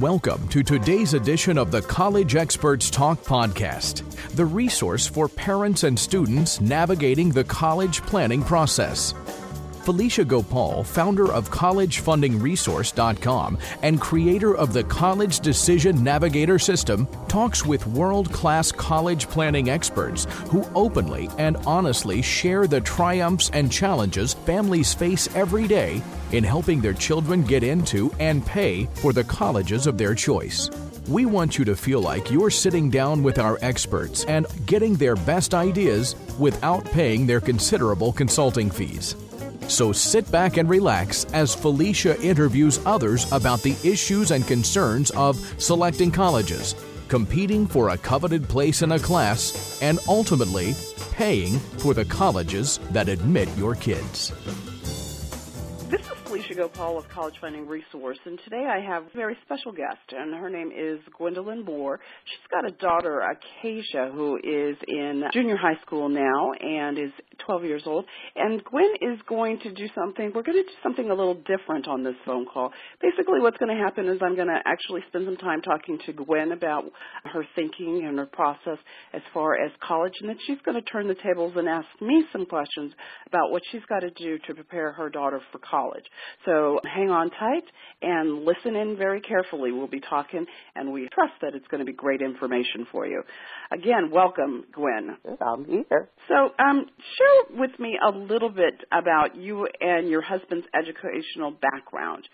Welcome to today's edition of the College Experts Talk podcast, the resource for parents and students navigating the college planning process. Felicia Gopaul, founder of CollegeFundingResource.com and creator of the College Decision Navigator System, talks with world class college planning experts who openly and honestly share the triumphs and challenges families face every day in helping their children get into and pay for the colleges of their choice. We want you to feel like you're sitting down with our experts and getting their best ideas without paying their considerable consulting fees. So sit back and relax as Felicia interviews others about the issues and concerns of selecting colleges, competing for a coveted place in a class, and ultimately paying for the colleges that admit your kids. Felicia Gopaul of College Funding Resource, and today I have a very special guest, and her name is Gwendolyn Moore. She's got a daughter, Acacia, who is in junior high school now and is 12 years old. And Gwen is going to do something, we're going to do something a little different on this phone call. Basically, what's going to happen is I'm going to actually spend some time talking to Gwen about her thinking and her process as far as college, and then she's going to turn the tables and ask me some questions about what she's got to do to prepare her daughter for college. So hang on tight and listen in very carefully. We'll be talking, and we trust that it's going to be great information for you. Again, welcome, Gwen. I'm here. So, um, share with me a little bit about you and your husband's educational background.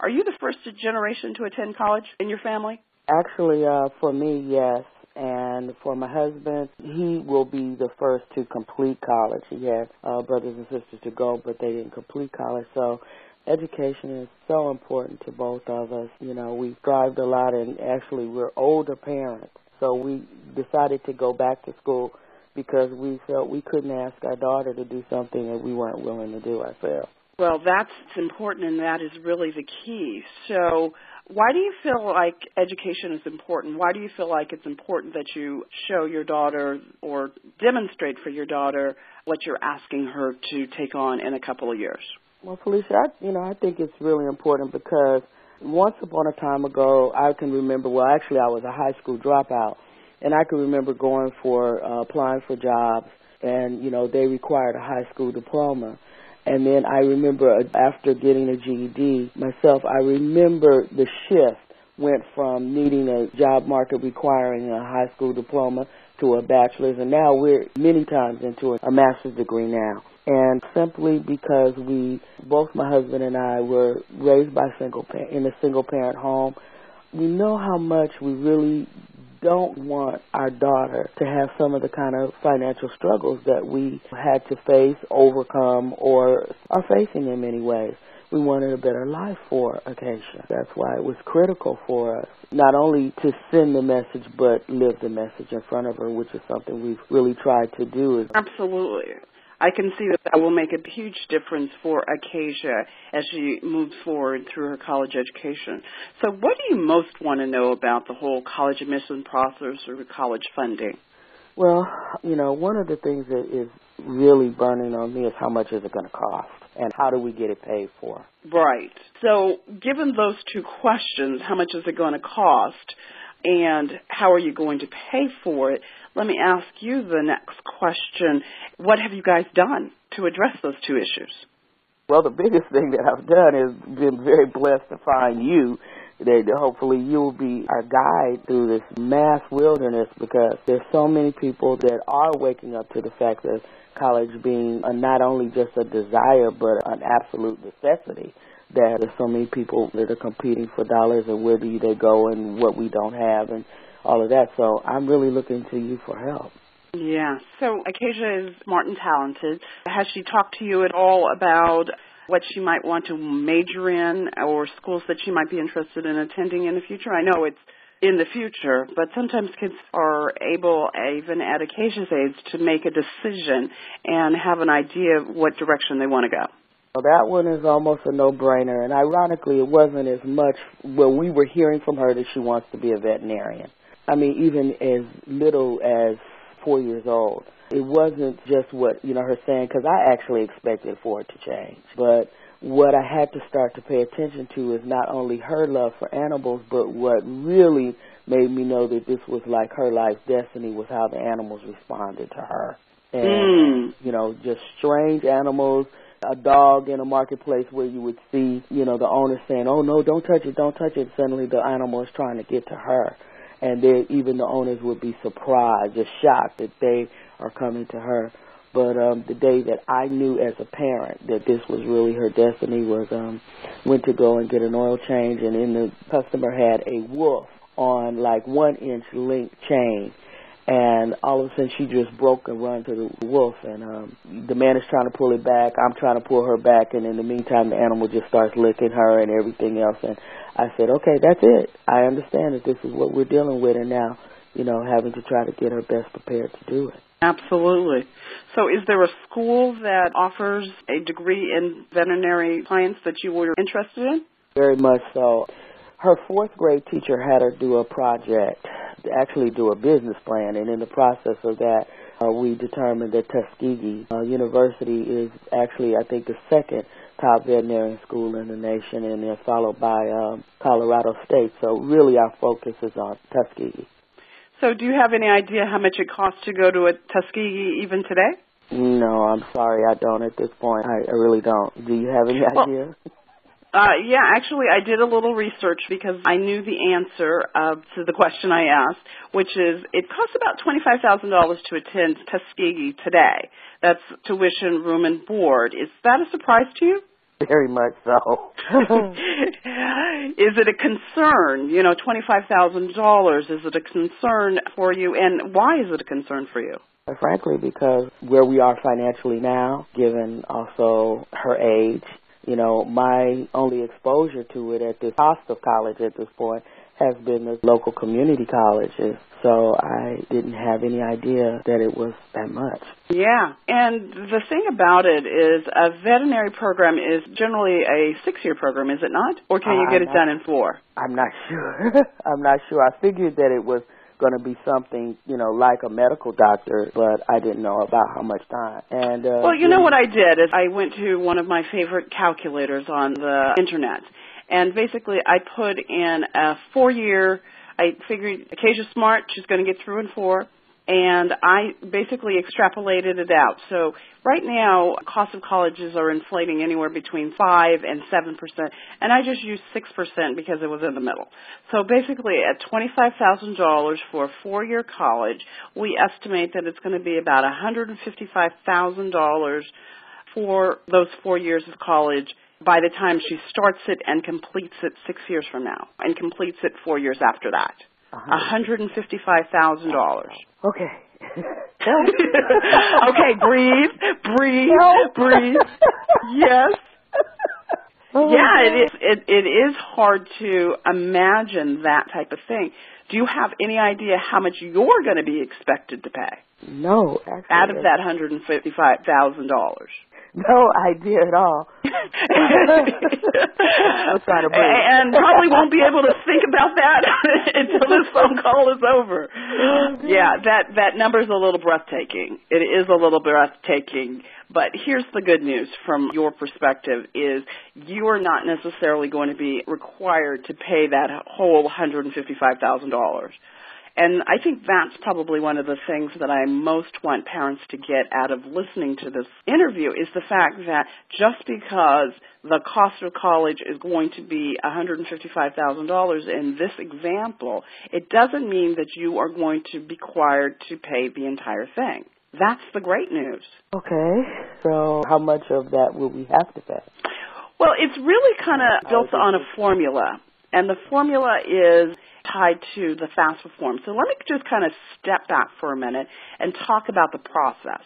Are you the first generation to attend college in your family? Actually, uh, for me, yes. And for my husband, he will be the first to complete college. He has uh, brothers and sisters to go, but they didn't complete college. So education is so important to both of us. You know, we strived a lot, and actually, we're older parents, so we decided to go back to school because we felt we couldn't ask our daughter to do something that we weren't willing to do ourselves. Well, that's important, and that is really the key. So, why do you feel like education is important? Why do you feel like it's important that you show your daughter or demonstrate for your daughter what you're asking her to take on in a couple of years? Well, Felicia, I, you know, I think it's really important because once upon a time ago, I can remember. Well, actually, I was a high school dropout, and I can remember going for uh, applying for jobs, and you know, they required a high school diploma. And then I remember uh, after getting a GED myself, I remember the shift went from needing a job market requiring a high school diploma to a bachelor's, and now we're many times into a master's degree now and simply because we both my husband and I were raised by single in a single parent home, we know how much we really don't want our daughter to have some of the kind of financial struggles that we had to face, overcome, or are facing in many ways. We wanted a better life for Acacia. That's why it was critical for us not only to send the message but live the message in front of her, which is something we've really tried to do. Absolutely. I can see that that will make a huge difference for Acacia as she moves forward through her college education. So, what do you most want to know about the whole college admission process or college funding? Well, you know, one of the things that is really burning on me is how much is it going to cost and how do we get it paid for? Right. So, given those two questions, how much is it going to cost and how are you going to pay for it? Let me ask you the next question. What have you guys done to address those two issues? Well, the biggest thing that I've done is been very blessed to find you. That hopefully you'll be our guide through this mass wilderness because there's so many people that are waking up to the fact that college being a, not only just a desire but an absolute necessity. That there's so many people that are competing for dollars and where do they go and what we don't have and all of that. So I'm really looking to you for help. Yeah. So Acacia is smart and talented. Has she talked to you at all about what she might want to major in or schools that she might be interested in attending in the future? I know it's in the future, but sometimes kids are able, even at Acacia's age, to make a decision and have an idea of what direction they want to go. Well, that one is almost a no-brainer, and ironically, it wasn't as much. Well, we were hearing from her that she wants to be a veterinarian. I mean, even as little as four years old. It wasn't just what, you know, her saying, because I actually expected for it to change. But what I had to start to pay attention to is not only her love for animals, but what really made me know that this was like her life destiny was how the animals responded to her. And, mm. you know, just strange animals, a dog in a marketplace where you would see, you know, the owner saying, oh no, don't touch it, don't touch it. Suddenly the animal is trying to get to her. And then even the owners would be surprised, just shocked that they are coming to her. But um the day that I knew as a parent that this was really her destiny was um went to go and get an oil change and then the customer had a wolf on like one inch link chain and all of a sudden she just broke and run to the wolf. And um the man is trying to pull it back. I'm trying to pull her back. And in the meantime the animal just starts licking her and everything else. And i said okay that's it. I understand that this is what we're dealing with. And now you know having to try to get her best prepared to do it. Absolutely. So, is there a school that offers a degree in veterinary science that you were interested in? Very much so. Her fourth grade teacher had her do a project, actually do a business plan, and in the process of that, uh, we determined that Tuskegee uh, University is actually, I think, the second top veterinary school in the nation, and then followed by um, Colorado State. So, really, our focus is on Tuskegee. So, do you have any idea how much it costs to go to a Tuskegee even today? No, I'm sorry, I don't at this point. I, I really don't. Do you have any well, idea? Uh, yeah, actually, I did a little research because I knew the answer uh, to the question I asked, which is it costs about twenty-five thousand dollars to attend Tuskegee today. That's tuition, room, and board. Is that a surprise to you? Very much so. is it a concern? You know, twenty-five thousand dollars. Is it a concern for you, and why is it a concern for you? Frankly, because where we are financially now, given also her age, you know, my only exposure to it at the cost of college at this point has been the local community colleges. So I didn't have any idea that it was that much. Yeah, and the thing about it is a veterinary program is generally a six-year program, is it not? Or can you get it done in four? I'm not sure. I'm not sure. I figured that it was going to be something, you know, like a medical doctor, but I didn't know about how much time. And uh, well, you know what I did is I went to one of my favorite calculators on the internet, and basically I put in a four-year. I figured Acacia Smart, she's going to get through in four and I basically extrapolated it out. So right now, cost of colleges are inflating anywhere between five and seven percent, and I just used six percent because it was in the middle. So basically, at twenty-five thousand dollars for a four-year college, we estimate that it's going to be about one hundred and fifty-five thousand dollars for those four years of college by the time she starts it and completes it six years from now, and completes it four years after that. Uh-huh. $155,000. Okay. okay, breathe, breathe, breathe. Yes. Oh, yeah, it is. It, it is hard to imagine that type of thing. Do you have any idea how much you're going to be expected to pay? No, actually. Out of that hundred and fifty-five thousand dollars. No idea at all. I'm trying to breathe. And probably won't be able to think about that until this phone call is over. Yeah, that that number is a little breathtaking. It is a little breathtaking. But here's the good news from your perspective is you are not necessarily going to be required to pay that whole $155,000. And I think that's probably one of the things that I most want parents to get out of listening to this interview is the fact that just because the cost of college is going to be $155,000 in this example, it doesn't mean that you are going to be required to pay the entire thing. That's the great news. Okay. So how much of that will we have to pay? Well, it's really kind of built on a formula. And the formula is tied to the FAFSA form. So let me just kind of step back for a minute and talk about the process.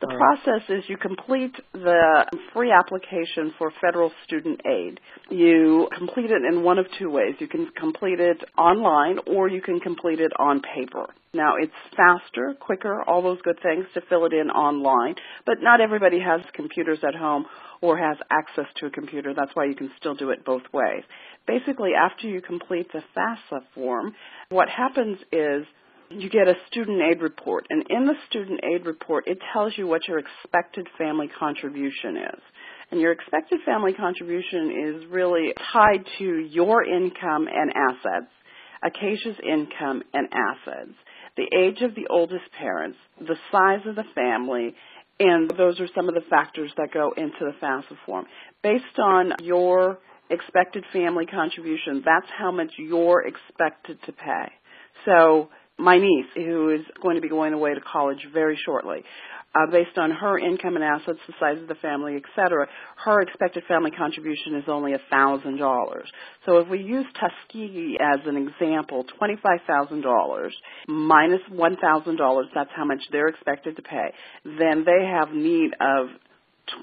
The process is you complete the free application for federal student aid. You complete it in one of two ways. You can complete it online or you can complete it on paper. Now it's faster, quicker, all those good things to fill it in online, but not everybody has computers at home or has access to a computer. That's why you can still do it both ways. Basically, after you complete the FAFSA form, what happens is you get a student aid report. And in the student aid report, it tells you what your expected family contribution is. And your expected family contribution is really tied to your income and assets, Acacia's income and assets, the age of the oldest parents, the size of the family, and those are some of the factors that go into the FAFSA form. Based on your expected family contribution, that's how much you're expected to pay. So my niece, who is going to be going away to college very shortly, uh, based on her income and assets, the size of the family, etc., her expected family contribution is only $1,000. So if we use Tuskegee as an example, $25,000 minus $1,000, that's how much they're expected to pay, then they have need of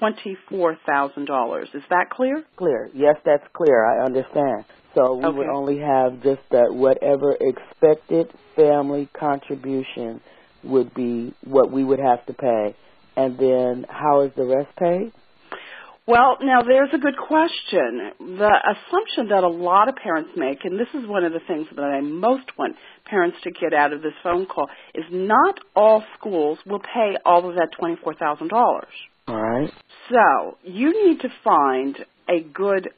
$24,000. Is that clear? Clear. Yes, that's clear. I understand. So we okay. would only have just that whatever expected family contribution would be what we would have to pay. And then how is the rest paid? Well, now there's a good question. The assumption that a lot of parents make, and this is one of the things that I most want parents to get out of this phone call, is not all schools will pay all of that $24,000. All right. So you need to find a good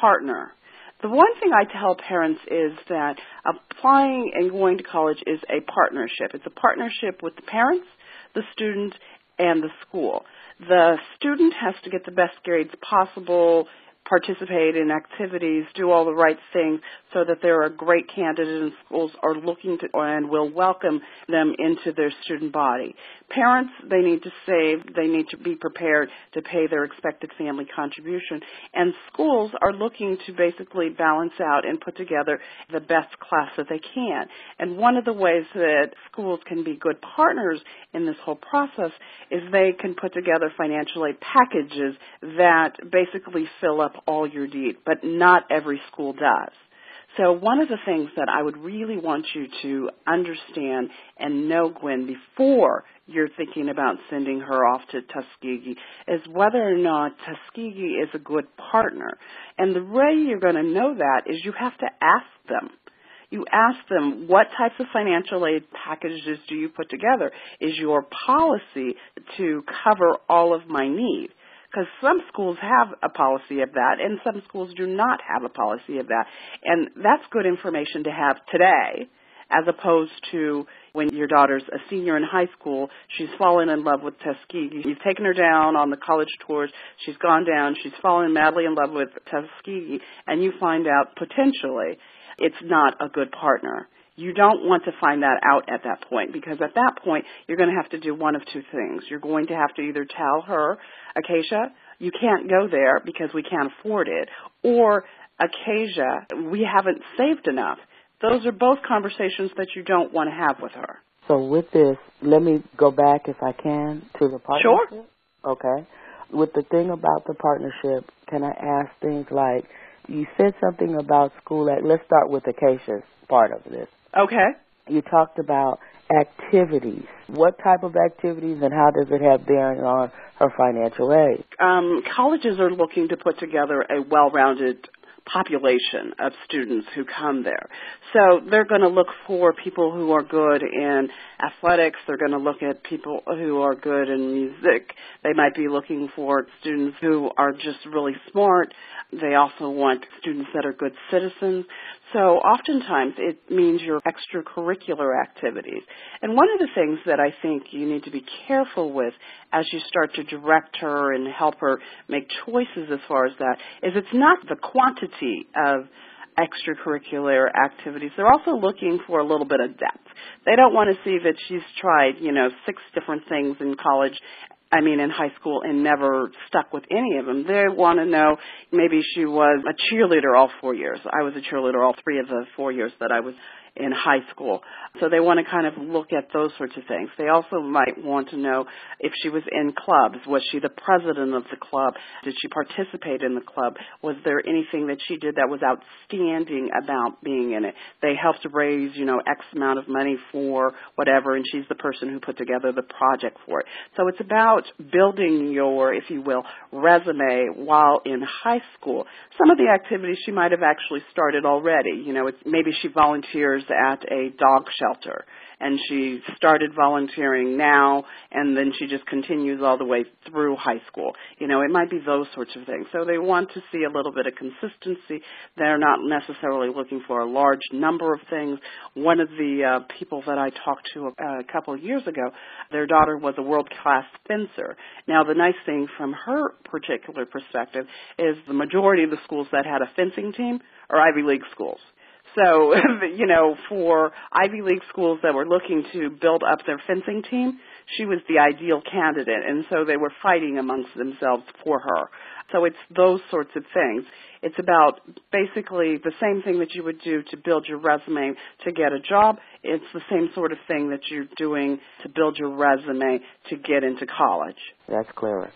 partner. The one thing I tell parents is that applying and going to college is a partnership. It's a partnership with the parents, the student, and the school. The student has to get the best grades possible participate in activities, do all the right things so that they're a great candidate and schools are looking to and will welcome them into their student body. Parents, they need to save, they need to be prepared to pay their expected family contribution, and schools are looking to basically balance out and put together the best class that they can. And one of the ways that schools can be good partners in this whole process is they can put together financial aid packages that basically fill up all your needs, but not every school does. So one of the things that I would really want you to understand and know, Gwen, before you're thinking about sending her off to Tuskegee is whether or not Tuskegee is a good partner. And the way you're going to know that is you have to ask them. You ask them, what types of financial aid packages do you put together? Is your policy to cover all of my needs? Because some schools have a policy of that and some schools do not have a policy of that. And that's good information to have today as opposed to when your daughter's a senior in high school, she's fallen in love with Tuskegee. You've taken her down on the college tours. She's gone down. She's fallen madly in love with Tuskegee, and you find out potentially it's not a good partner. You don't want to find that out at that point because at that point you're going to have to do one of two things. You're going to have to either tell her, Acacia, you can't go there because we can't afford it, or Acacia, we haven't saved enough. Those are both conversations that you don't want to have with her. So with this, let me go back if I can to the partnership. Sure. Okay. With the thing about the partnership, can I ask things like you said something about school let's start with Acacia's part of this. Okay. You talked about activities. What type of activities and how does it have bearing on her financial aid? Um, colleges are looking to put together a well-rounded population of students who come there. So they're going to look for people who are good in athletics. They're going to look at people who are good in music. They might be looking for students who are just really smart. They also want students that are good citizens. So oftentimes it means your extracurricular activities. And one of the things that I think you need to be careful with as you start to direct her and help her make choices as far as that is it's not the quantity of extracurricular activities. They're also looking for a little bit of depth. They don't want to see that she's tried, you know, six different things in college I mean, in high school and never stuck with any of them. They want to know maybe she was a cheerleader all four years. I was a cheerleader all three of the four years that I was in high school. So they want to kind of look at those sorts of things. They also might want to know if she was in clubs. Was she the president of the club? Did she participate in the club? Was there anything that she did that was outstanding about being in it? They helped raise, you know, X amount of money for whatever, and she's the person who put together the project for it. So it's about building your, if you will, resume while in high school. Some of the activities she might have actually started already. You know, it's, maybe she volunteers at a dog shelter and she started volunteering now and then she just continues all the way through high school. You know, it might be those sorts of things. So they want to see a little bit of consistency. They're not necessarily looking for a large number of things. One of the uh, people that I talked to a, a couple of years ago, their daughter was a world-class fencer. Now the nice thing from her particular perspective is the majority of the schools that had a fencing team are Ivy League schools. So, you know, for Ivy League schools that were looking to build up their fencing team, she was the ideal candidate, and so they were fighting amongst themselves for her. So it's those sorts of things. It's about basically the same thing that you would do to build your resume to get a job. It's the same sort of thing that you're doing to build your resume to get into college. That's clever.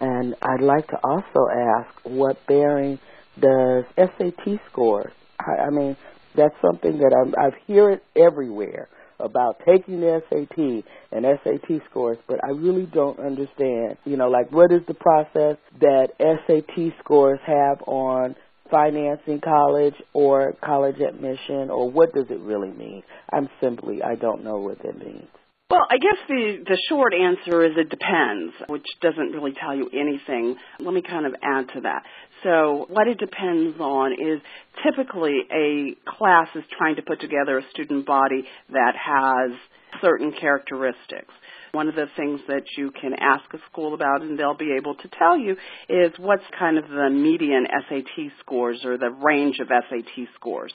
And I'd like to also ask what bearing does SAT scores? I mean, that's something that I'm, I hear it everywhere about taking the SAT and SAT scores, but I really don't understand. You know, like what is the process that SAT scores have on financing college or college admission, or what does it really mean? I'm simply, I don't know what that means. Well, I guess the, the short answer is it depends, which doesn't really tell you anything. Let me kind of add to that. So what it depends on is typically a class is trying to put together a student body that has certain characteristics. One of the things that you can ask a school about and they'll be able to tell you is what's kind of the median SAT scores or the range of SAT scores.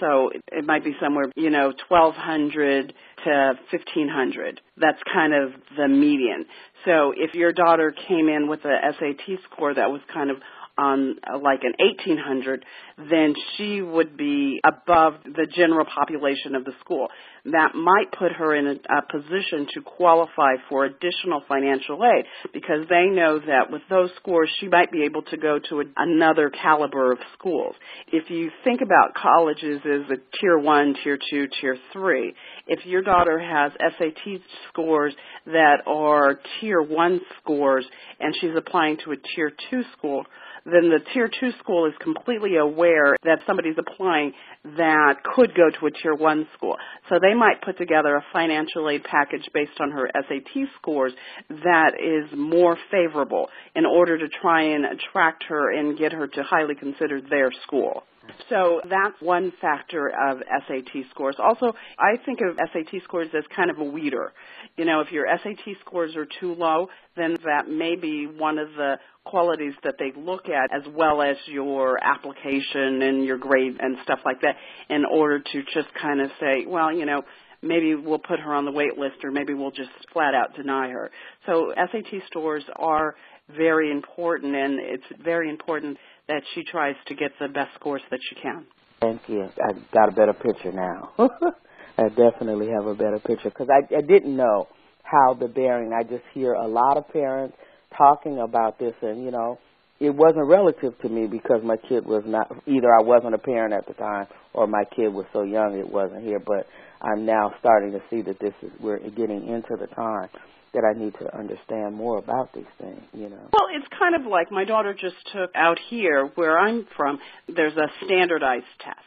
So it might be somewhere, you know, 1200 to 1500. That's kind of the median. So if your daughter came in with a SAT score that was kind of on like an 1800, then she would be above the general population of the school. That might put her in a, a position to qualify for additional financial aid because they know that with those scores she might be able to go to a, another caliber of schools. If you think about colleges as a tier 1, tier 2, tier 3, if your daughter has SAT scores that are tier 1 scores and she's applying to a tier 2 school, then the tier two school is completely aware that somebody's applying that could go to a tier one school. So they might put together a financial aid package based on her SAT scores that is more favorable in order to try and attract her and get her to highly consider their school. So that's one factor of SAT scores. Also, I think of SAT scores as kind of a weeder. You know, if your SAT scores are too low, then that may be one of the qualities that they look at as well as your application and your grade and stuff like that in order to just kind of say, well, you know, maybe we'll put her on the wait list or maybe we'll just flat out deny her. So SAT scores are very important and it's very important that she tries to get the best scores that she can. Thank you. I got a better picture now. I definitely have a better picture because I, I didn't know how the bearing. I just hear a lot of parents talking about this, and you know, it wasn't relative to me because my kid was not either. I wasn't a parent at the time, or my kid was so young it wasn't here. But I'm now starting to see that this is we're getting into the time that I need to understand more about these things, you know. Well, it's kind of like my daughter just took out here where I'm from, there's a standardized test.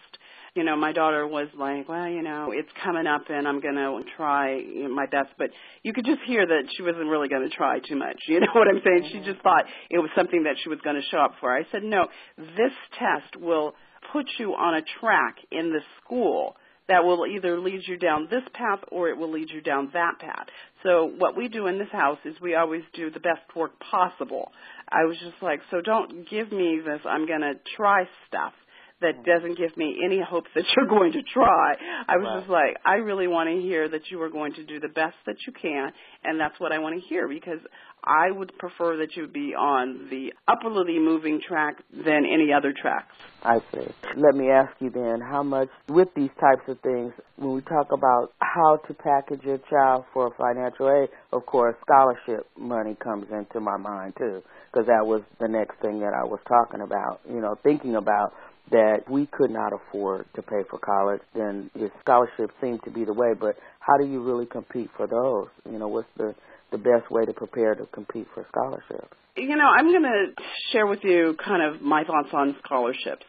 You know, my daughter was like, well, you know, it's coming up and I'm going to try my best, but you could just hear that she wasn't really going to try too much. You know what I'm saying? She just thought it was something that she was going to show up for. I said, no, this test will put you on a track in the school that will either lead you down this path or it will lead you down that path. So what we do in this house is we always do the best work possible. I was just like, so don't give me this I'm going to try stuff that doesn't give me any hope that you're going to try. I was right. just like, I really want to hear that you are going to do the best that you can, and that's what I want to hear because I would prefer that you be on the upwardly moving track than any other tracks. I see. Let me ask you then, how much, with these types of things, when we talk about how to package your child for financial aid, of course, scholarship money comes into my mind too, because that was the next thing that I was talking about, you know, thinking about that we could not afford to pay for college, then your scholarships seem to be the way. But how do you really compete for those? You know, what's the the best way to prepare to compete for scholarships? You know, I'm going to share with you kind of my thoughts on scholarships.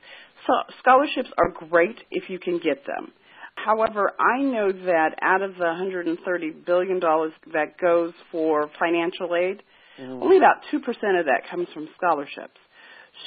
So scholarships are great if you can get them. However, I know that out of the $130 billion that goes for financial aid, mm-hmm. only about 2% of that comes from scholarships.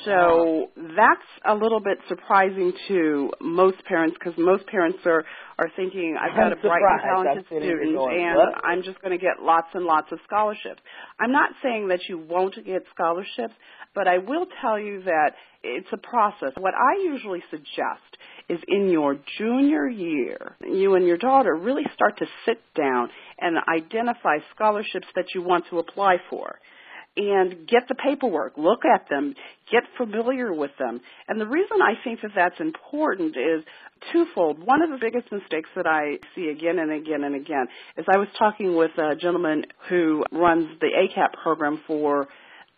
So that's a little bit surprising to most parents because most parents are are thinking I've got I'm a bright and talented student and what? I'm just going to get lots and lots of scholarships. I'm not saying that you won't get scholarships, but I will tell you that it's a process. What I usually suggest is in your junior year, you and your daughter really start to sit down and identify scholarships that you want to apply for and get the paperwork, look at them, get familiar with them. And the reason I think that that's important is twofold. One of the biggest mistakes that I see again and again and again is I was talking with a gentleman who runs the ACAP program for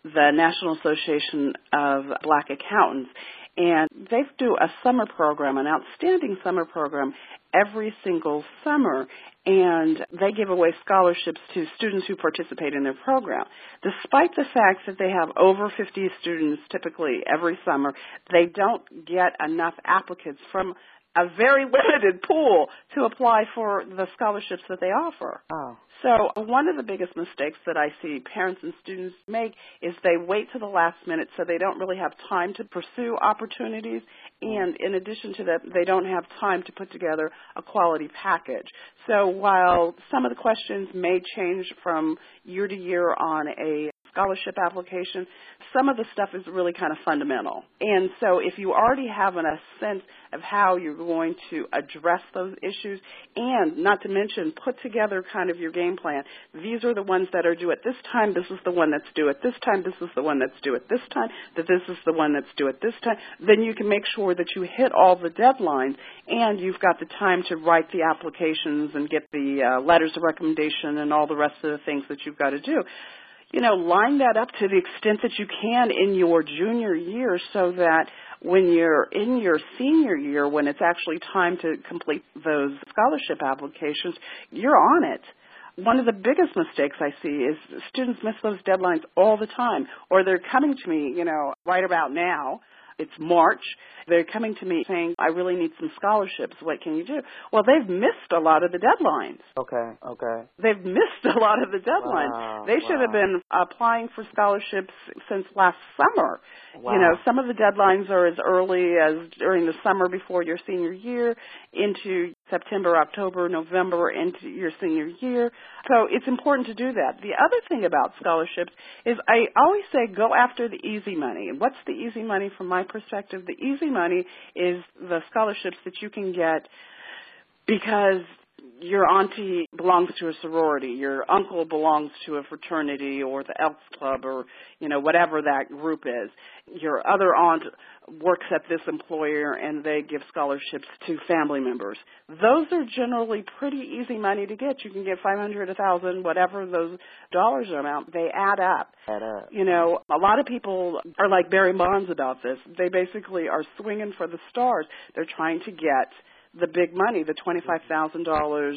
the National Association of Black Accountants. And they do a summer program, an outstanding summer program, every single summer and they give away scholarships to students who participate in their program. Despite the fact that they have over 50 students typically every summer, they don't get enough applicants from a very limited pool to apply for the scholarships that they offer. Oh. So one of the biggest mistakes that I see parents and students make is they wait to the last minute so they don't really have time to pursue opportunities and in addition to that they don't have time to put together a quality package. So while some of the questions may change from year to year on a scholarship application, some of the stuff is really kind of fundamental. And so if you already have a sense of how you're going to address those issues and not to mention put together kind of your game plan. These are the ones that are due at this time, this is the one that's due at this time, this is the one that's due at this time, that this is the one that's due at this time. Then you can make sure that you hit all the deadlines and you've got the time to write the applications and get the uh, letters of recommendation and all the rest of the things that you've got to do you know, line that up to the extent that you can in your junior year so that when you're in your senior year, when it's actually time to complete those scholarship applications, you're on it. One of the biggest mistakes I see is students miss those deadlines all the time, or they're coming to me, you know, right about now it's March. They're coming to me saying, I really need some scholarships. What can you do? Well, they've missed a lot of the deadlines. Okay, okay. They've missed a lot of the deadlines. Wow, they wow. should have been applying for scholarships since last summer. Wow. You know, some of the deadlines are as early as during the summer before your senior year into September, October, November into your senior year. So it's important to do that. The other thing about scholarships is I always say go after the easy money. What's the easy money from my perspective? The easy money is the scholarships that you can get because your auntie belongs to a sorority, your uncle belongs to a fraternity or the Elks Club or, you know, whatever that group is. Your other aunt works at this employer and they give scholarships to family members. Those are generally pretty easy money to get. You can get 500, 1000, whatever those dollars amount, they add up. Add up. You know, a lot of people are like Barry Bonds about this. They basically are swinging for the stars. They're trying to get the big money, the $25,000,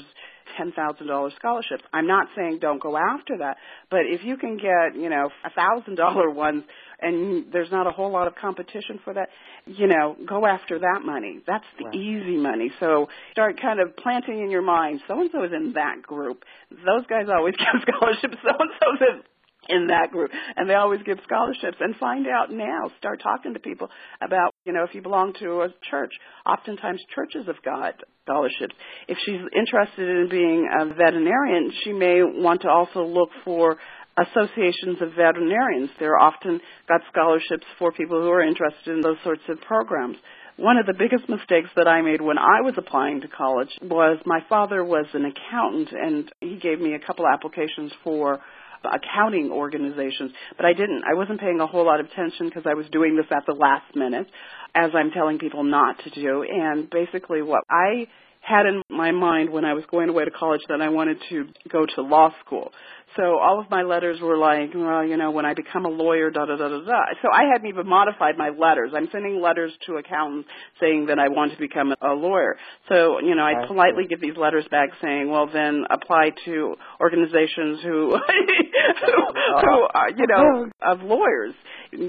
$10,000 scholarships. I'm not saying don't go after that, but if you can get, you know, a $1,000 ones and there's not a whole lot of competition for that, you know, go after that money. That's the right. easy money. So start kind of planting in your mind, so and so is in that group. Those guys always get scholarships. So and so's in in that group. And they always give scholarships. And find out now start talking to people about you know if you belong to a church. Oftentimes churches have got scholarships. If she's interested in being a veterinarian she may want to also look for associations of veterinarians. They're often got scholarships for people who are interested in those sorts of programs. One of the biggest mistakes that I made when I was applying to college was my father was an accountant and he gave me a couple applications for accounting organizations, but I didn't. I wasn't paying a whole lot of attention because I was doing this at the last minute, as I'm telling people not to do. And basically, what I had in my mind when I was going away to college that I wanted to go to law school. So all of my letters were like, well, you know, when I become a lawyer, da da da da da. So I hadn't even modified my letters. I'm sending letters to accountants saying that I want to become a lawyer. So, you know, I politely give these letters back saying, well, then apply to organizations who, who, who are, you know, of lawyers.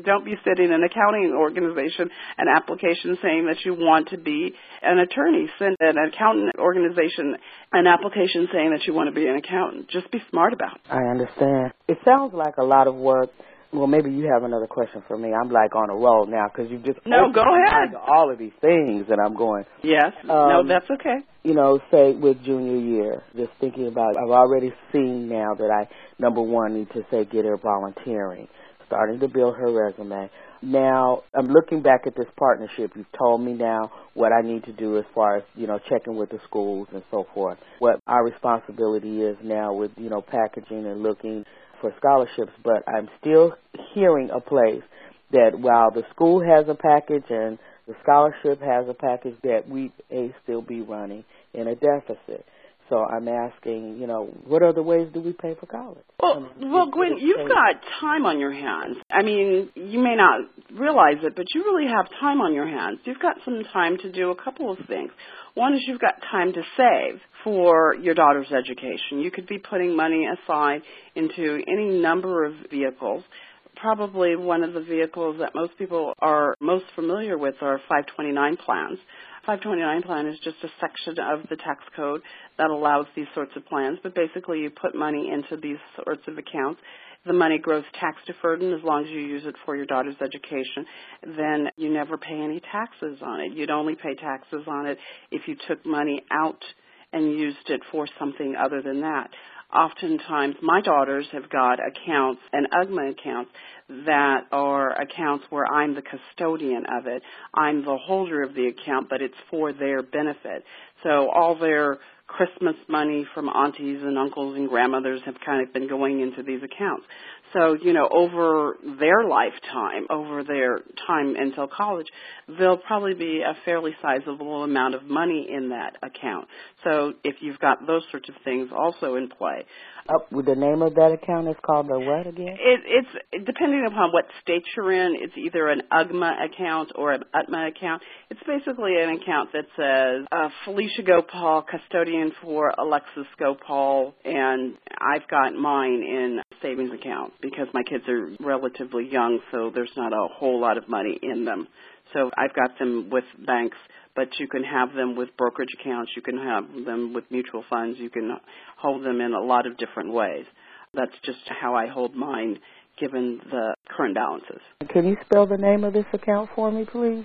Don't be sitting in an accounting organization an application saying that you want to be an attorney. Send an accountant organization an application saying that you want to be an accountant. Just be smart about it. I understand. It sounds like a lot of work. Well, maybe you have another question for me. I'm like on a roll now because you just no. Go ahead. All of these things, and I'm going. Yes. Um, no, that's okay. You know, say with junior year, just thinking about. I've already seen now that I number one need to say get her volunteering, starting to build her resume. Now, I'm looking back at this partnership. You've told me now what I need to do as far as, you know, checking with the schools and so forth. What our responsibility is now with, you know, packaging and looking for scholarships, but I'm still hearing a place that while the school has a package and the scholarship has a package that we may still be running in a deficit. So I'm asking, you know, what other ways do we pay for college? Well, well, Gwen, you've got time on your hands. I mean, you may not realize it, but you really have time on your hands. You've got some time to do a couple of things. One is you've got time to save for your daughter's education. You could be putting money aside into any number of vehicles probably one of the vehicles that most people are most familiar with are 529 plans. 529 plan is just a section of the tax code that allows these sorts of plans, but basically you put money into these sorts of accounts. The money grows tax deferred, and as long as you use it for your daughter's education, then you never pay any taxes on it. You'd only pay taxes on it if you took money out and used it for something other than that oftentimes my daughters have got accounts and UGMA accounts that are accounts where I'm the custodian of it. I'm the holder of the account, but it's for their benefit. So all their Christmas money from aunties and uncles and grandmothers have kind of been going into these accounts. So, you know, over their lifetime, over their time until college, there'll probably be a fairly sizable amount of money in that account. So if you've got those sorts of things also in play. Uh, the name of that account is called the what again? It, it's depending upon what state you're in. It's either an UGMA account or an UTMA account. It's basically an account that says uh, Felicia Gopaul, custodian for Alexis Gopaul, and I've got mine in savings account because my kids are relatively young, so there's not a whole lot of money in them. So I've got them with banks, but you can have them with brokerage accounts, you can have them with mutual funds, you can hold them in a lot of different ways. That's just how I hold mine given the current balances. Can you spell the name of this account for me, please?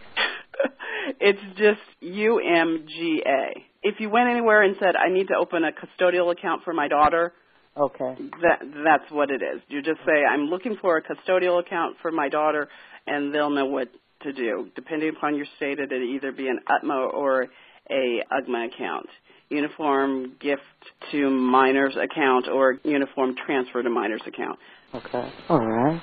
it's just UMGA. If you went anywhere and said, I need to open a custodial account for my daughter, Okay. That that's what it is. You just say I'm looking for a custodial account for my daughter, and they'll know what to do. Depending upon your state, it'll either be an UTMA or a UGMA account. Uniform gift to minors account or uniform transfer to minors account. Okay. All right.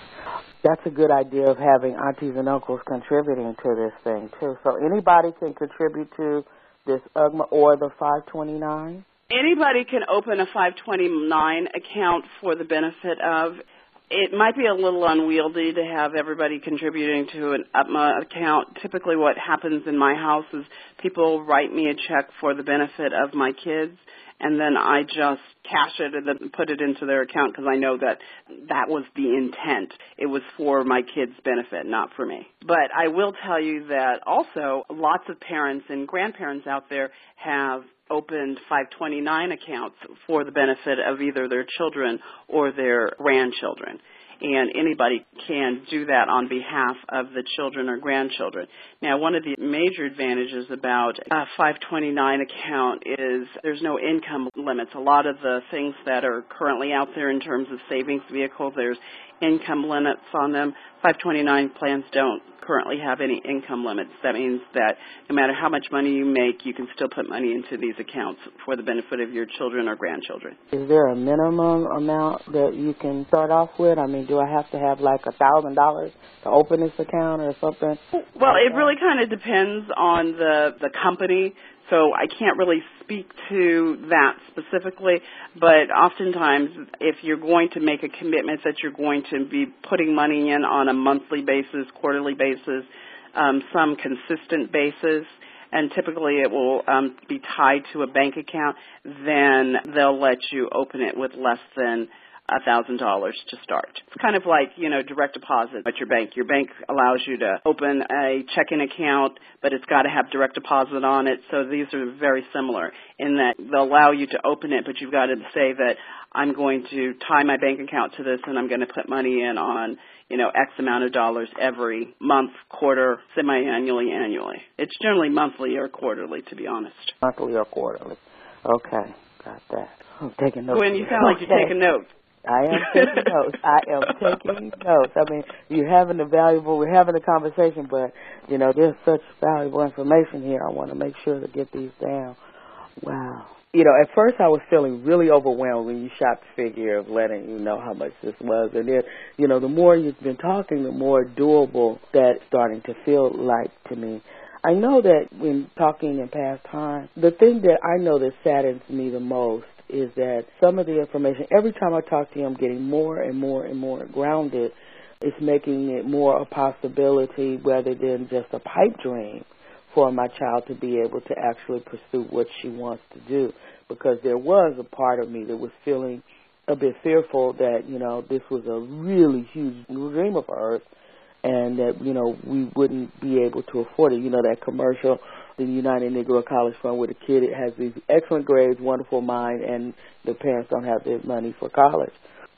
That's a good idea of having aunties and uncles contributing to this thing too. So anybody can contribute to this UGMA or the 529. Anybody can open a 529 account for the benefit of. It might be a little unwieldy to have everybody contributing to an UTMA account. Typically, what happens in my house is people write me a check for the benefit of my kids, and then I just cash it and then put it into their account because I know that that was the intent. It was for my kids' benefit, not for me. But I will tell you that also lots of parents and grandparents out there have opened 529 accounts for the benefit of either their children or their grandchildren. And anybody can do that on behalf of the children or grandchildren. Now, one of the major advantages about a 529 account is there's no income limits. A lot of the things that are currently out there in terms of savings vehicles, there's income limits on them. 529 plans don't currently have any income limits. That means that no matter how much money you make, you can still put money into these accounts for the benefit of your children or grandchildren. Is there a minimum amount that you can start off with? I mean, do I have to have like a thousand dollars to open this account or something? Well, it really kind of depends on the the company. So I can't really speak to that specifically, but oftentimes if you're going to make a commitment that you're going to be putting money in on a monthly basis, quarterly basis, um, some consistent basis, and typically it will um, be tied to a bank account, then they'll let you open it with less than a thousand dollars to start. It's kind of like, you know, direct deposit at your bank. Your bank allows you to open a checking account, but it's got to have direct deposit on it. So these are very similar in that they'll allow you to open it, but you've got to say that I'm going to tie my bank account to this and I'm going to put money in on, you know, X amount of dollars every month, quarter, semi-annually, annually. It's generally monthly or quarterly, to be honest. Monthly or quarterly. Okay, got that. I'm taking notes. Gwen, you sound like you're taking notes. I am taking notes. I am taking notes. I mean, you're having a valuable, we're having a conversation, but, you know, there's such valuable information here. I want to make sure to get these down. Wow. You know, at first I was feeling really overwhelmed when you shot the figure of letting you know how much this was. And then, you know, the more you've been talking, the more doable that's starting to feel like to me. I know that when talking in past time, the thing that I know that saddens me the most is that some of the information, every time I talk to you, I'm getting more and more and more grounded. It's making it more a possibility rather than just a pipe dream for my child to be able to actually pursue what she wants to do. Because there was a part of me that was feeling a bit fearful that, you know, this was a really huge dream of hers and that, you know, we wouldn't be able to afford it. You know, that commercial the United Negro College Fund where the kid that has these excellent grades, wonderful mind, and the parents don't have the money for college.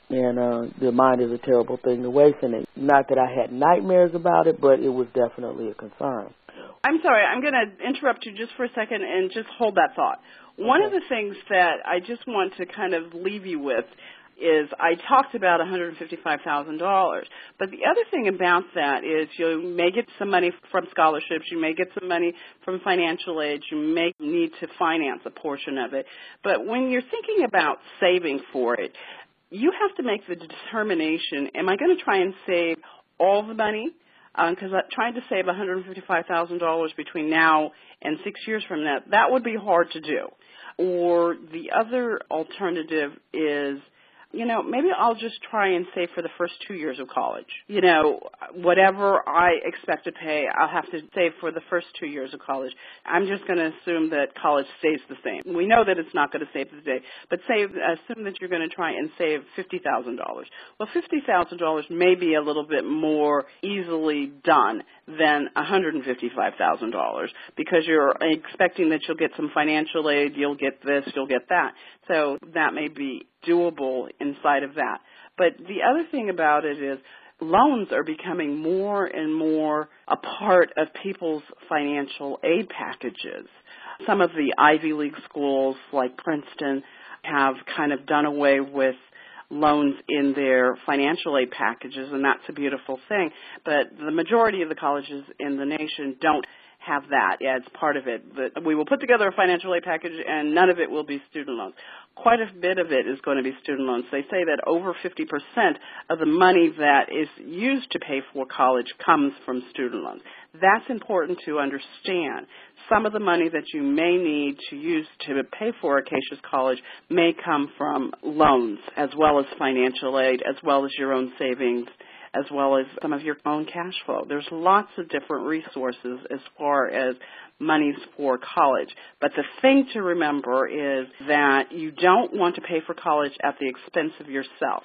And uh, the mind is a terrible thing to waste. And it, not that I had nightmares about it, but it was definitely a concern. I'm sorry, I'm going to interrupt you just for a second and just hold that thought. One of the things that I just want to kind of leave you with is I talked about $155,000. But the other thing about that is you may get some money from scholarships, you may get some money from financial aid, you may need to finance a portion of it. But when you're thinking about saving for it, you have to make the determination, am I going to try and save all the money? Because um, trying to save $155,000 between now and six years from that, that would be hard to do. Or the other alternative is you know, maybe I'll just try and save for the first two years of college. You know, whatever I expect to pay, I'll have to save for the first two years of college. I'm just going to assume that college stays the same. We know that it's not going to save the day, but say assume that you're going to try and save fifty thousand dollars. Well, fifty thousand dollars may be a little bit more easily done than one hundred and fifty-five thousand dollars because you're expecting that you'll get some financial aid, you'll get this, you'll get that. So that may be doable inside of that. But the other thing about it is loans are becoming more and more a part of people's financial aid packages. Some of the Ivy League schools like Princeton have kind of done away with loans in their financial aid packages and that's a beautiful thing. But the majority of the colleges in the nation don't have that as part of it. But we will put together a financial aid package and none of it will be student loans. Quite a bit of it is going to be student loans. They say that over 50% of the money that is used to pay for college comes from student loans. That's important to understand. Some of the money that you may need to use to pay for Acacia's college may come from loans as well as financial aid as well as your own savings as well as some of your own cash flow. There's lots of different resources as far as monies for college. But the thing to remember is that you don't want to pay for college at the expense of yourself.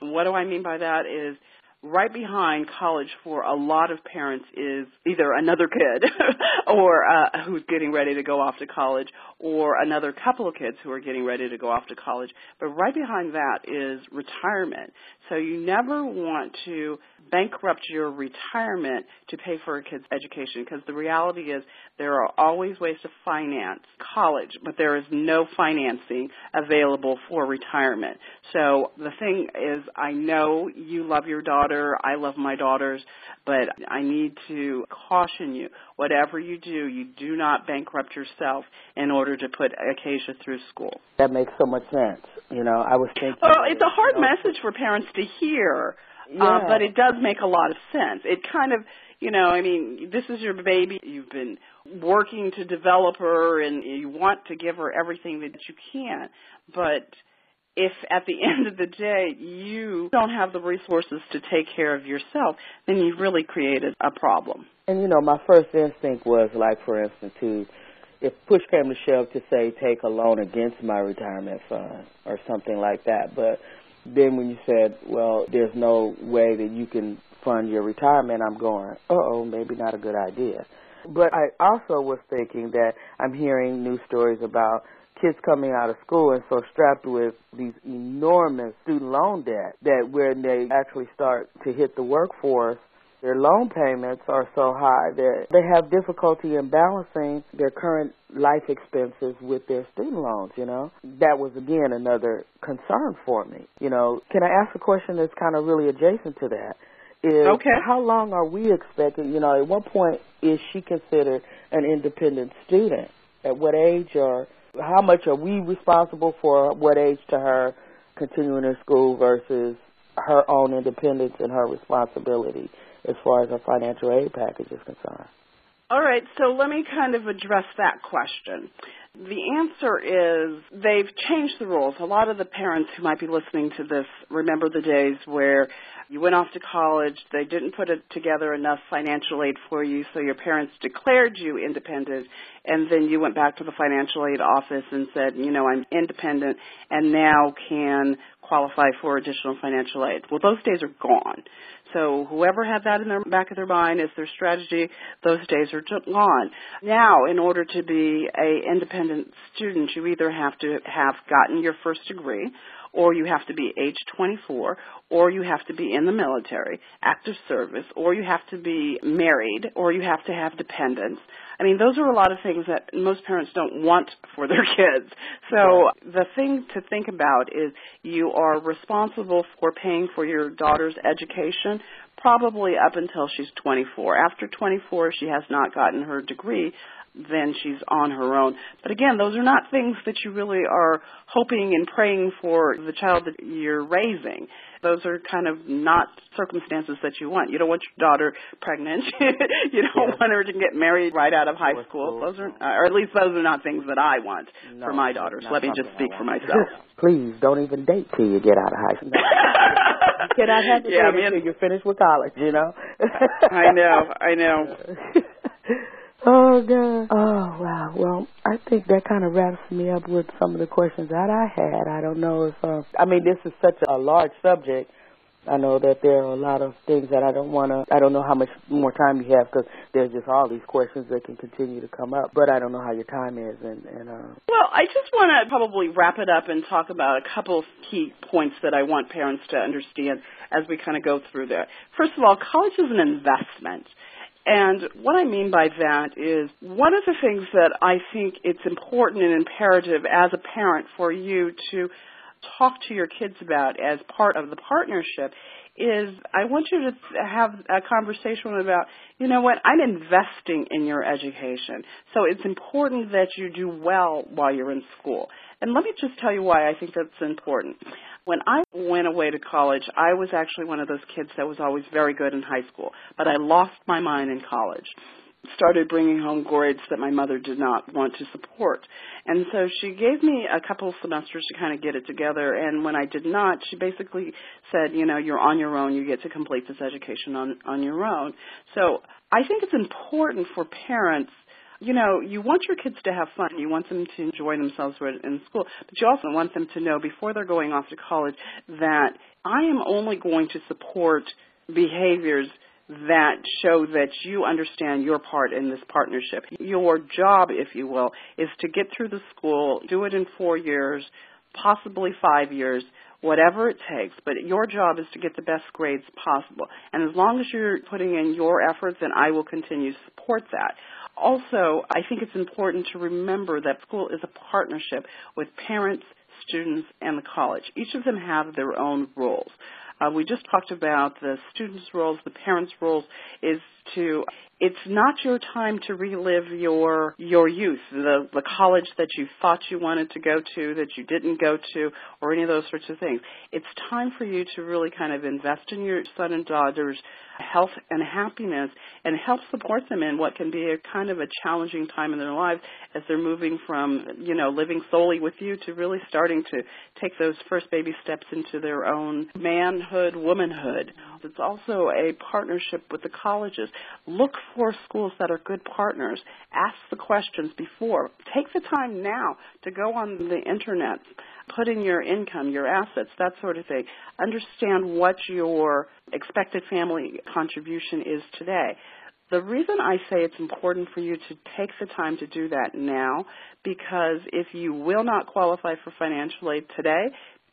And what do I mean by that is right behind college for a lot of parents is either another kid or uh, who's getting ready to go off to college or another couple of kids who are getting ready to go off to college. But right behind that is retirement. So you never want to bankrupt your retirement to pay for a kid's education because the reality is there are always ways to finance college, but there is no financing available for retirement. So the thing is, I know you love your daughter, I love my daughters, but I need to caution you. Whatever you do, you do not bankrupt yourself in order to put Acacia through school. That makes so much sense. You know, I was thinking. Well, it's a hard you know, message for parents to hear. Uh, yeah. Uh, but it does make a lot of sense. It kind of you know, I mean, this is your baby. You've been working to develop her and you want to give her everything that you can. But if at the end of the day you don't have the resources to take care of yourself, then you've really created a problem. And you know, my first instinct was like, for instance, to if push came to shove, to say take a loan against my retirement fund or something like that. But then when you said, well, there's no way that you can fund your retirement, I'm going, uh oh, maybe not a good idea. But I also was thinking that I'm hearing news stories about kids coming out of school and so strapped with these enormous student loan debt that when they actually start to hit the workforce, their loan payments are so high that they have difficulty in balancing their current life expenses with their student loans, you know. That was again another concern for me. You know, can I ask a question that's kind of really adjacent to that? Is okay. how long are we expecting, you know, at what point is she considered an independent student? At what age or how much are we responsible for what age to her continuing her school versus her own independence and her responsibility as far as her financial aid package is concerned? All right, so let me kind of address that question. The answer is they've changed the rules. A lot of the parents who might be listening to this remember the days where you went off to college, they didn't put it together enough financial aid for you, so your parents declared you independent, and then you went back to the financial aid office and said, you know, I'm independent and now can qualify for additional financial aid. Well, those days are gone. So whoever had that in their back of their mind as their strategy, those days are gone. Now, in order to be a independent student, you either have to have gotten your first degree or you have to be age 24, or you have to be in the military, active service, or you have to be married, or you have to have dependents. I mean, those are a lot of things that most parents don't want for their kids. So the thing to think about is you are responsible for paying for your daughter's education probably up until she's 24. After 24, if she has not gotten her degree, then she's on her own. But again, those are not things that you really are hoping and praying for the child that you're raising. Those are kind of not circumstances that you want. You don't want your daughter pregnant. you don't want her to get married right out of high school. Those are, or at least those are not things that I want no, for my daughters. Let me just speak for myself. Please don't even date till you get out of high school. you cannot have to yeah, date until you're finished with college. You know. I know. I know. Oh God. Oh wow. Well, I think that kind of wraps me up with some of the questions that I had. I don't know if uh, I mean this is such a large subject. I know that there are a lot of things that I don't want to. I don't know how much more time you have because there's just all these questions that can continue to come up. But I don't know how your time is, and and. Uh, well, I just want to probably wrap it up and talk about a couple of key points that I want parents to understand as we kind of go through that. First of all, college is an investment. And what I mean by that is one of the things that I think it's important and imperative as a parent for you to talk to your kids about as part of the partnership is I want you to have a conversation about, you know what, I'm investing in your education. So it's important that you do well while you're in school. And let me just tell you why I think that's important. When I went away to college, I was actually one of those kids that was always very good in high school, but I lost my mind in college started bringing home grades that my mother did not want to support. And so she gave me a couple of semesters to kind of get it together. And when I did not, she basically said, you know, you're on your own. You get to complete this education on, on your own. So I think it's important for parents you know, you want your kids to have fun. You want them to enjoy themselves in school, but you also want them to know before they're going off to college that I am only going to support behaviors that show that you understand your part in this partnership. Your job, if you will, is to get through the school, do it in four years, possibly five years, whatever it takes, but your job is to get the best grades possible. And as long as you're putting in your efforts, then I will continue to support that. Also, I think it's important to remember that school is a partnership with parents, students, and the college. Each of them have their own roles. Uh, we just talked about the students' roles, the parents' roles is to it's not your time to relive your your youth, the the college that you thought you wanted to go to that you didn't go to, or any of those sorts of things. It's time for you to really kind of invest in your son and daughter's health and happiness and help support them in what can be a kind of a challenging time in their lives as they're moving from, you know, living solely with you to really starting to take those first baby steps into their own manhood, womanhood. It's also a partnership with the colleges. Look for schools that are good partners. Ask the questions before. Take the time now to go on the internet put in your income, your assets, that sort of thing. Understand what your expected family contribution is today. The reason I say it's important for you to take the time to do that now, because if you will not qualify for financial aid today,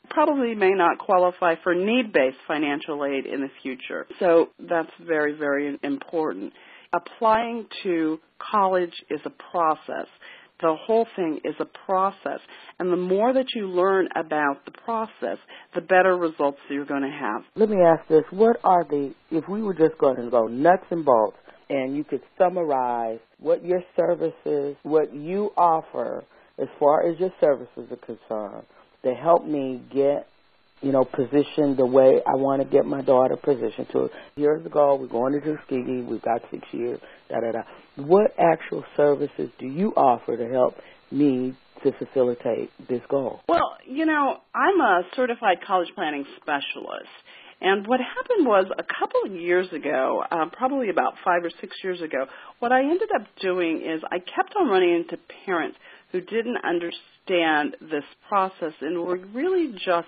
probably may not qualify for need-based financial aid in the future. So that's very, very important. Applying to college is a process. The whole thing is a process. And the more that you learn about the process, the better results you're going to have. Let me ask this. What are the, if we were just going to go nuts and bolts, and you could summarize what your services, what you offer as far as your services are concerned, to help me get you know, positioned the way I want to get my daughter positioned to. The goal. We're going to Tuskegee. We've got six years. Da da da. What actual services do you offer to help me to facilitate this goal? Well, you know, I'm a certified college planning specialist. And what happened was a couple of years ago, uh, probably about five or six years ago, what I ended up doing is I kept on running into parents who didn't understand this process and were really just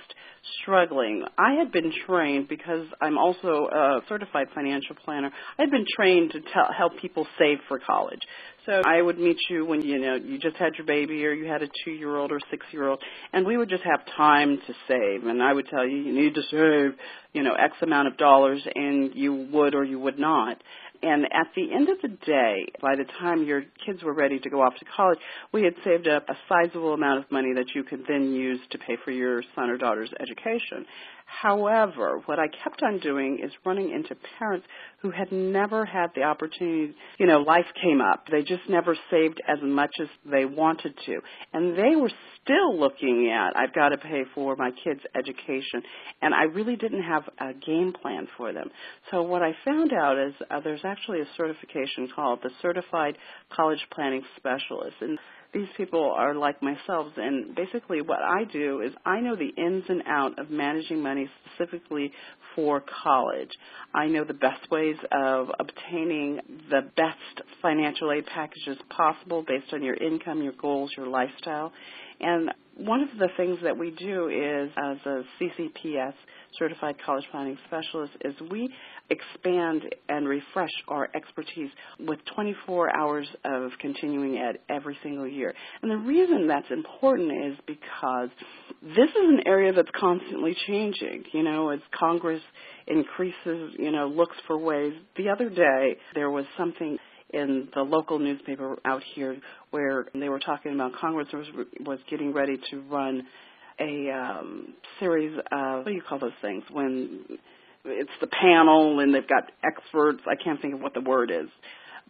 struggling. I had been trained because I'm also a certified financial planner. I had been trained to tell, help people save for college. So I would meet you when you know you just had your baby or you had a 2-year-old or 6-year-old and we would just have time to save and I would tell you you need to save, you know, x amount of dollars and you would or you would not. And at the end of the day, by the time your kids were ready to go off to college, we had saved up a sizable amount of money that you could then use to pay for your son or daughter's education. However, what I kept on doing is running into parents who had never had the opportunity, you know, life came up. They just never saved as much as they wanted to. And they were still looking at, I've got to pay for my kids' education. And I really didn't have a game plan for them. So what I found out is uh, there's actually a certification called the Certified College Planning Specialist. And these people are like myself and basically what I do is I know the ins and out of managing money specifically for college. I know the best ways of obtaining the best financial aid packages possible based on your income, your goals, your lifestyle. And one of the things that we do is as a CCPS certified college planning specialist is we expand and refresh our expertise with 24 hours of continuing ed every single year. And the reason that's important is because this is an area that's constantly changing. You know, as Congress increases, you know, looks for ways. The other day there was something in the local newspaper out here where they were talking about Congress was was getting ready to run a um, series of what do you call those things when it's the panel and they've got experts. I can't think of what the word is,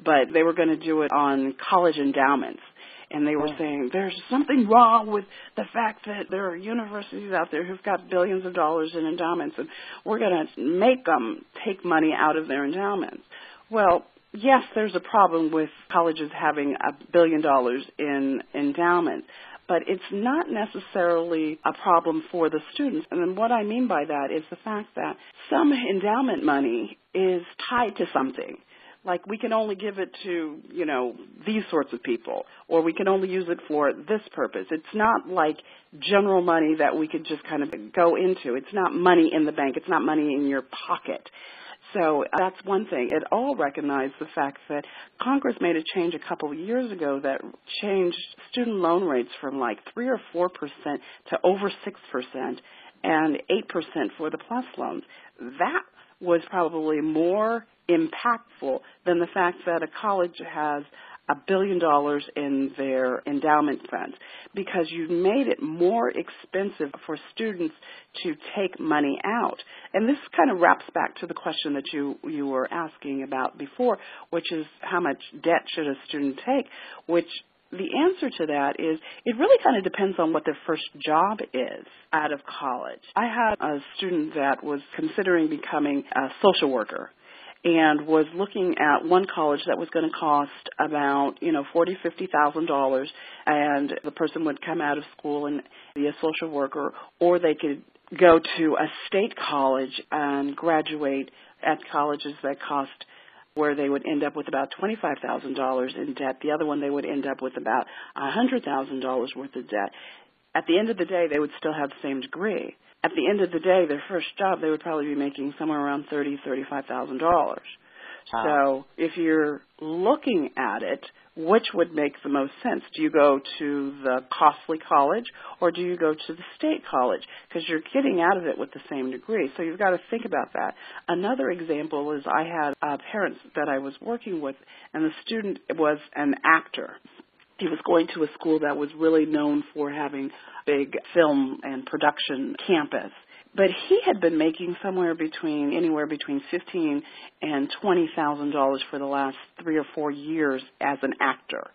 but they were going to do it on college endowments. And they were saying there's something wrong with the fact that there are universities out there who've got billions of dollars in endowments, and we're going to make them take money out of their endowments. Well, yes, there's a problem with colleges having a billion dollars in endowments, but it's not necessarily a problem for the students. And then what I mean by that is the fact that some endowment money is tied to something. Like we can only give it to, you know, these sorts of people, or we can only use it for this purpose. It's not like general money that we could just kind of go into. It's not money in the bank. It's not money in your pocket. So uh, that's one thing. It all recognized the fact that Congress made a change a couple of years ago that changed student loan rates from like 3 or 4% to over 6% and 8% for the plus loans. That was probably more impactful than the fact that a college has a billion dollars in their endowment funds because you've made it more expensive for students to take money out. And this kind of wraps back to the question that you you were asking about before, which is how much debt should a student take, which the answer to that is it really kind of depends on what their first job is out of college. I had a student that was considering becoming a social worker and was looking at one college that was going to cost about you know forty fifty thousand dollars and the person would come out of school and be a social worker or they could go to a state college and graduate at colleges that cost where they would end up with about $25,000 in debt. The other one they would end up with about a $100,000 worth of debt. At the end of the day, they would still have the same degree. At the end of the day, their first job, they would probably be making somewhere around thirty, thirty-five thousand dollars. So if you're looking at it, which would make the most sense? Do you go to the costly college or do you go to the state college? Because you're getting out of it with the same degree. So you've got to think about that. Another example is I had uh, parents that I was working with, and the student was an actor. He was going to a school that was really known for having big film and production campus but he had been making somewhere between anywhere between fifteen and twenty thousand dollars for the last three or four years as an actor.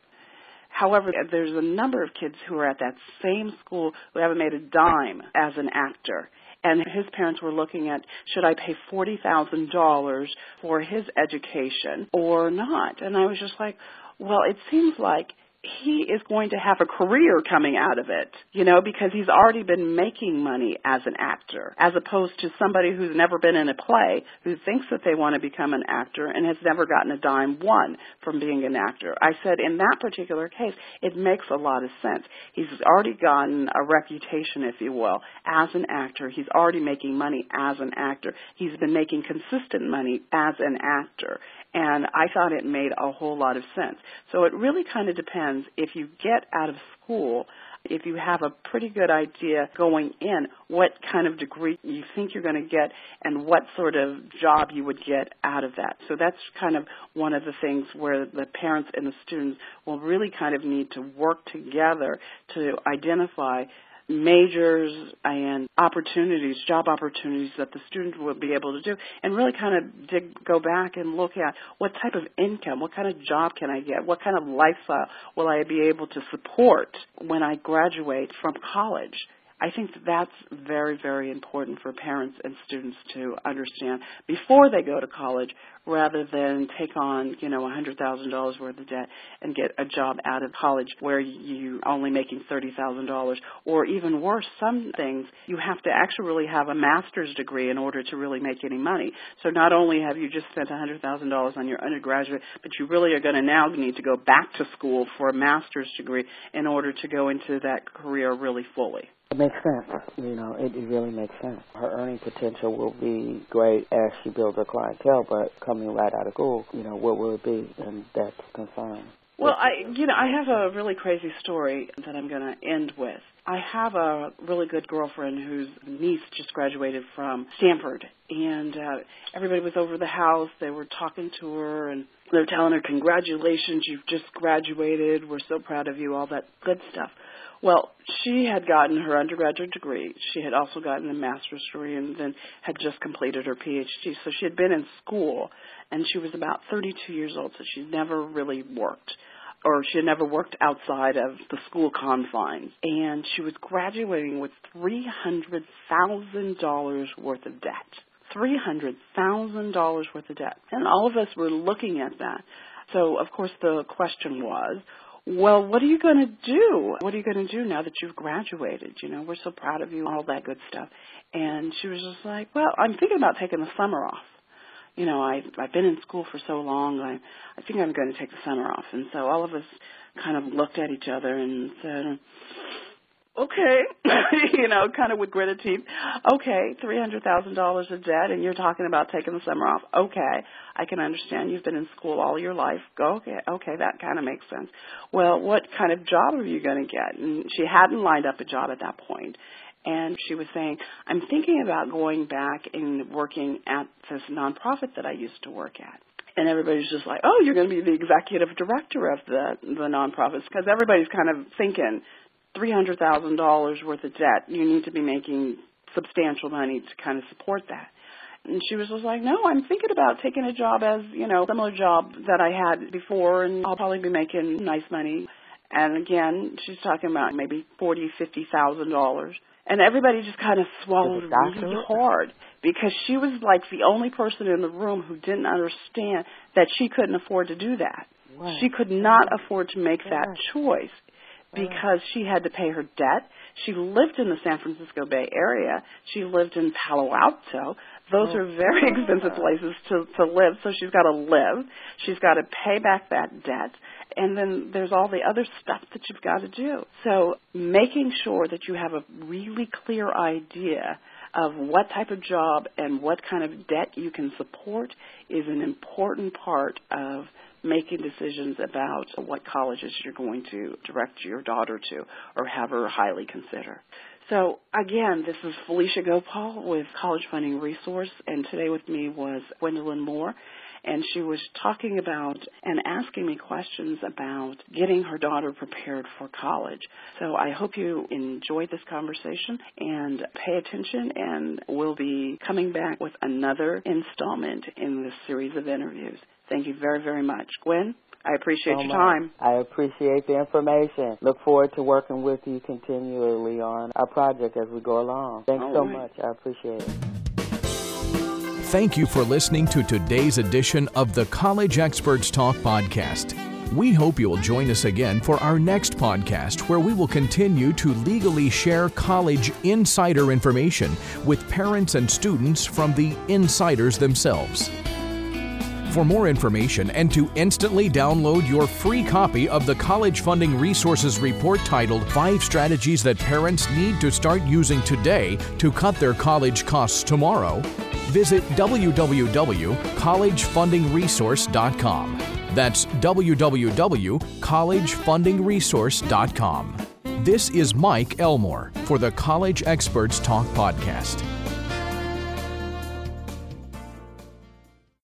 However, there's a number of kids who are at that same school who haven't made a dime as an actor. And his parents were looking at should I pay forty thousand dollars for his education or not? And I was just like, well, it seems like he is going to have a career coming out of it, you know, because he's already been making money as an actor, as opposed to somebody who's never been in a play, who thinks that they want to become an actor and has never gotten a dime one from being an actor. I said in that particular case, it makes a lot of sense. He's already gotten a reputation, if you will, as an actor. He's already making money as an actor. He's been making consistent money as an actor and I thought it made a whole lot of sense. So it really kind of depends if you get out of school, if you have a pretty good idea going in what kind of degree you think you're going to get and what sort of job you would get out of that. So that's kind of one of the things where the parents and the students will really kind of need to work together to identify majors and opportunities, job opportunities that the student will be able to do, and really kind of dig, go back and look at what type of income, what kind of job can I get, what kind of lifestyle will I be able to support when I graduate from college. I think that's very, very important for parents and students to understand before they go to college rather than take on, you know, $100,000 worth of debt and get a job out of college where you're only making $30,000 or even worse, some things you have to actually really have a master's degree in order to really make any money. So not only have you just spent $100,000 on your undergraduate, but you really are going to now need to go back to school for a master's degree in order to go into that career really fully. It makes sense. You know, it, it really makes sense. Her earning potential will be great as she builds her clientele, but coming right out of school, you know, what will it be? And that's concern. Well, I, you know, I have a really crazy story that I'm going to end with. I have a really good girlfriend whose niece just graduated from Stanford, and uh, everybody was over the house. They were talking to her, and they were telling her, "Congratulations, you've just graduated. We're so proud of you." All that good stuff. Well, she had gotten her undergraduate degree. She had also gotten a master's degree and then had just completed her PhD. So she had been in school and she was about 32 years old, so she'd never really worked or she had never worked outside of the school confines. And she was graduating with $300,000 worth of debt. $300,000 worth of debt. And all of us were looking at that. So, of course, the question was, well, what are you going to do? What are you going to do now that you've graduated? You know, we're so proud of you, all that good stuff. And she was just like, well, I'm thinking about taking the summer off. You know, I I've been in school for so long. I I think I'm going to take the summer off. And so all of us kind of looked at each other and said, okay, you know, kind of with gritted teeth. Okay, three hundred thousand dollars of debt, and you're talking about taking the summer off. Okay, I can understand. You've been in school all your life. Go, okay, okay, that kind of makes sense. Well, what kind of job are you going to get? And she hadn't lined up a job at that point, and she was saying, I'm thinking about going back and working at this nonprofit that I used to work at. and everybody's just like, "Oh, you're going to be the executive director of the the nonprofits," because everybody's kind of thinking three hundred thousand dollars worth of debt. You need to be making substantial money to kind of support that. And she was just like, no, I'm thinking about taking a job as, you know, similar job that I had before, and I'll probably be making nice money. And again, she's talking about maybe forty, fifty thousand dollars. And everybody just kind of swallowed really hard because she was like the only person in the room who didn't understand that she couldn't afford to do that. Right. She could not afford to make that choice Uh-huh. because she had to pay her debt. She lived in the San Francisco Bay Area. She lived in Palo Alto. Those Oh. are very expensive places to to live. So she's got to live. She's got to pay back that debt. And then there's all the other stuff that you've got to do. So making sure that you have a really clear idea of what type of job and what kind of debt you can support is an important part of making decisions about what colleges you're going to direct your daughter to or have her highly consider. So again, this is Felicia Gopaul with College Funding Resource, and today with me was Gwendolyn Moore, and she was talking about and asking me questions about getting her daughter prepared for college. So I hope you enjoyed this conversation and pay attention, and we'll be coming back with another installment in this series of interviews. Thank you very, very much. Gwen, I appreciate so your much. time. I appreciate the information. Look forward to working with you continually on our project as we go along. Thanks All so right. much. I appreciate it. Thank you for listening to today's edition of the College Experts Talk podcast. We hope you'll join us again for our next podcast where we will continue to legally share college insider information with parents and students from the insiders themselves. For more information and to instantly download your free copy of the College Funding Resources Report titled Five Strategies That Parents Need to Start Using Today to Cut Their College Costs Tomorrow, visit www.collegefundingresource.com. That's www.collegefundingresource.com. This is Mike Elmore for the College Experts Talk Podcast.